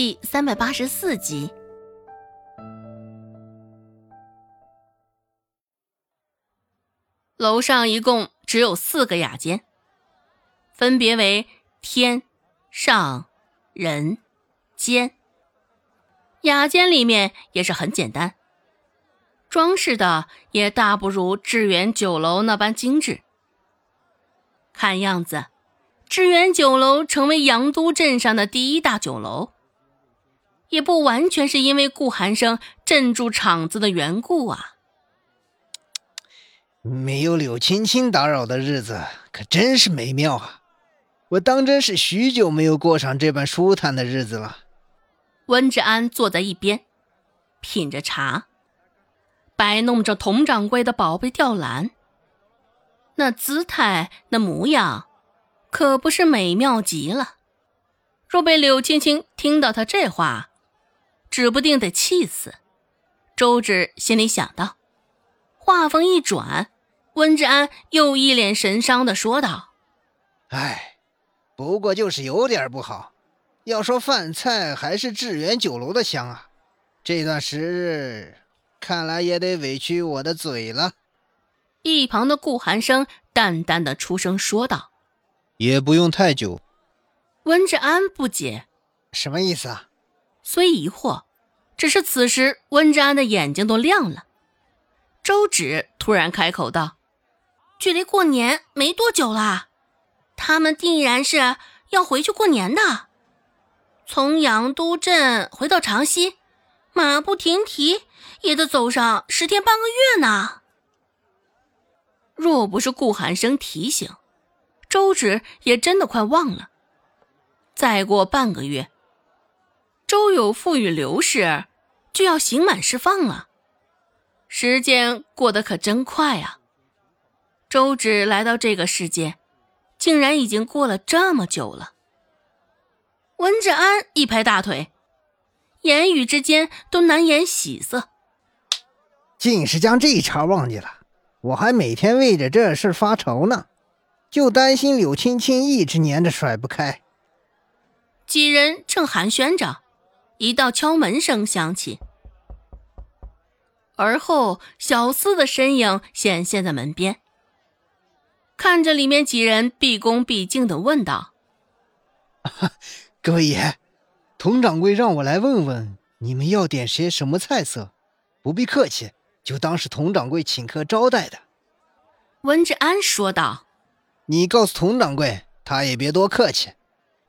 第三百八十四集。楼上一共只有四个雅间，分别为天、上、人、间。雅间里面也是很简单，装饰的也大不如致远酒楼那般精致。看样子，致远酒楼成为阳都镇上的第一大酒楼，也不完全是因为顾寒生镇住场子的缘故啊。没有柳青青打扰的日子，可真是美妙啊！我当真是许久没有过上这般舒坦的日子了。温志安坐在一边，品着茶，摆弄着佟掌柜的宝贝吊兰。那姿态，那模样，可不是美妙极了。若被柳青青听到他这话，指不定得气死。周芷心里想到。话锋一转，温志安又一脸神伤的说道：“哎，不过就是有点不好。”要说饭菜还是致远酒楼的香啊！这段时日看来也得委屈我的嘴了。一旁的顾寒生淡淡的出声说道：“也不用太久。”温志安不解：“什么意思啊？”虽疑惑，只是此时温之安的眼睛都亮了。周芷突然开口道：“距离过年没多久了，他们定然是要回去过年的。”从阳都镇回到长溪，马不停蹄也得走上十天半个月呢。若不是顾寒生提醒，周芷也真的快忘了。再过半个月，周有富与刘氏就要刑满释放了。时间过得可真快啊！周芷来到这个世界，竟然已经过了这么久了。文志安一拍大腿，言语之间都难掩喜色。竟是将这一茬忘记了，我还每天为着这事发愁呢，就担心柳青青一直粘着甩不开。几人正寒暄着，一道敲门声响起，而后小厮的身影显现在门边，看着里面几人，毕恭毕敬的问道。各位爷，佟掌柜让我来问问你们要点些什么菜色，不必客气，就当是佟掌柜请客招待的。温志安说道：“你告诉佟掌柜，他也别多客气，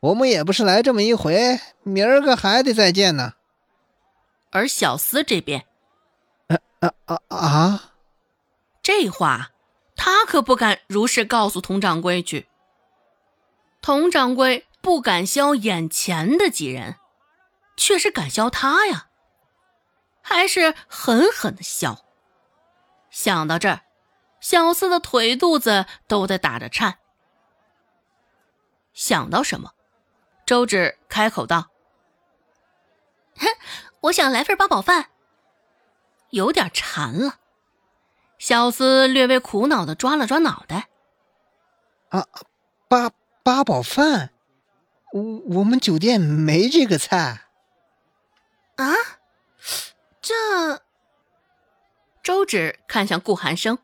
我们也不是来这么一回，明儿个还得再见呢。”而小厮这边，啊啊啊啊！这话他可不敢如实告诉佟掌柜去。佟掌柜。不敢削眼前的几人，却是敢削他呀，还是狠狠的削。想到这儿，小四的腿肚子都在打着颤。想到什么，周芷开口道：“哼，我想来份八宝饭。”有点馋了。小厮略微苦恼的抓了抓脑袋：“啊，八八宝饭。”我我们酒店没这个菜。啊，这。周芷看向顾寒生，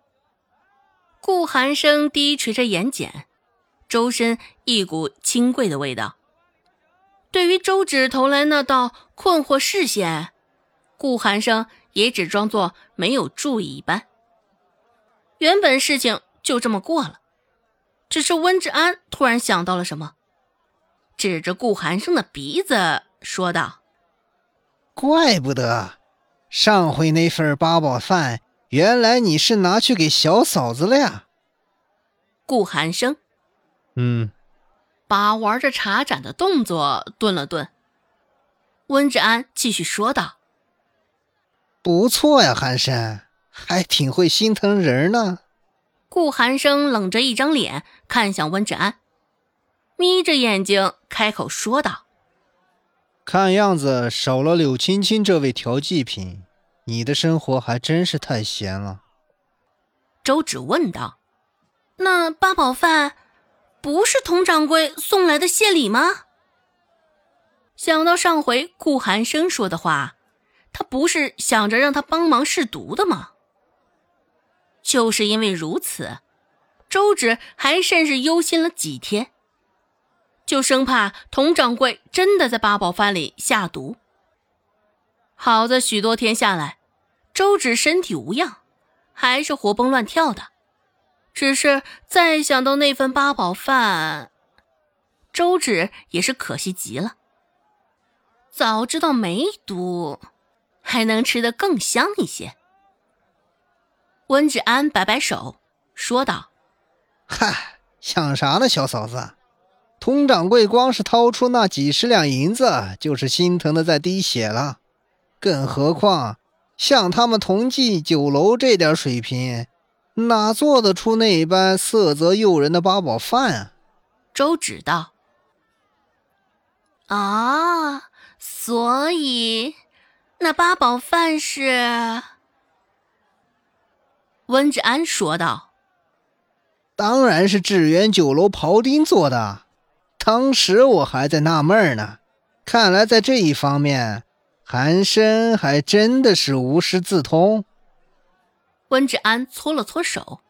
顾寒生低垂着眼睑，周身一股清贵的味道。对于周芷投来那道困惑视线，顾寒生也只装作没有注意一般。原本事情就这么过了，只是温志安突然想到了什么。指着顾寒生的鼻子说道：“怪不得上回那份八宝饭，原来你是拿去给小嫂子了呀。”顾寒生，嗯，把玩着茶盏的动作顿了顿。温志安继续说道：“不错呀，寒生，还挺会心疼人呢。”顾寒生冷着一张脸看向温志安。眯着眼睛开口说道：“看样子少了柳青青这位调剂品，你的生活还真是太闲了。”周芷问道：“那八宝饭不是佟掌柜送来的谢礼吗？”想到上回顾寒生说的话，他不是想着让他帮忙试毒的吗？就是因为如此，周芷还甚是忧心了几天，就生怕佟掌柜真的在八宝饭里下毒。好在许多天下来，周芷身体无恙，还是活蹦乱跳的。只是再想到那份八宝饭，周芷也是可惜极了。早知道没毒，还能吃得更香一些。温芷安摆摆手，说道：“嗨，想啥呢，小嫂子？佟掌柜光是掏出那几十两银子，就是心疼的在滴血了。更何况像他们同济酒楼这点水平。”哪做得出那般色泽诱人的八宝饭啊？周芷道：“啊，所以那八宝饭是？”温志安说道：“当然是致远酒楼庖丁做的。当时我还在纳闷呢，看来在这一方面，韩生还真的是无师自通。”温志安搓了搓手，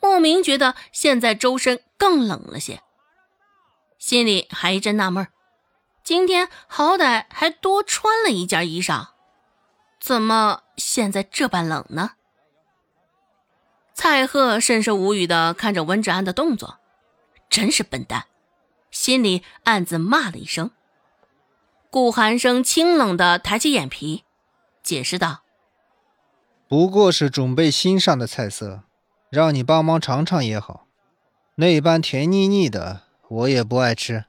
莫名觉得现在周身更冷了些，心里还一阵纳闷今天好歹还多穿了一件衣裳，怎么现在这般冷呢？蔡贺甚是无语的看着温志安的动作，真是笨蛋，心里暗自骂了一声。顾寒生清冷的抬起眼皮，解释道。不过是准备新上的菜色，让你帮忙尝尝也好。那般甜腻腻的，我也不爱吃。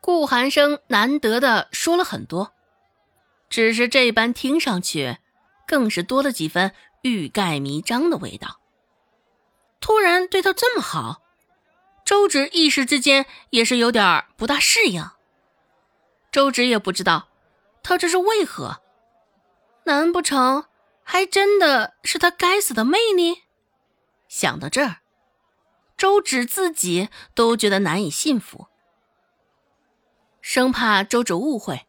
顾寒生难得的说了很多，只是这般听上去，更是多了几分欲盖弥彰的味道。突然对他这么好，周芷一时之间也是有点不大适应。周芷也不知道他这是为何，难不成？还真的是他该死的魅力。想到这儿，周芷自己都觉得难以信服，生怕周芷误会。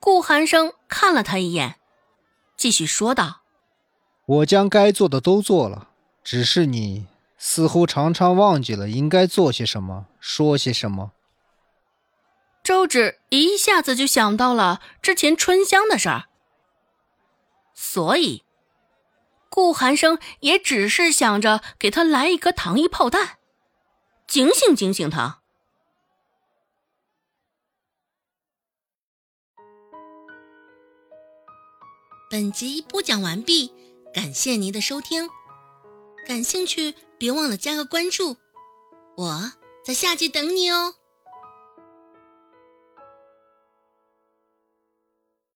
顾寒生看了他一眼，继续说道：“我将该做的都做了，只是你似乎常常忘记了应该做些什么，说些什么。”周芷一下子就想到了之前春香的事儿，所以。顾寒生也只是想着给他来一颗糖衣炮弹，警醒警醒他。本集播讲完毕，感谢您的收听。感兴趣别忘了加个关注，我在下集等你哦。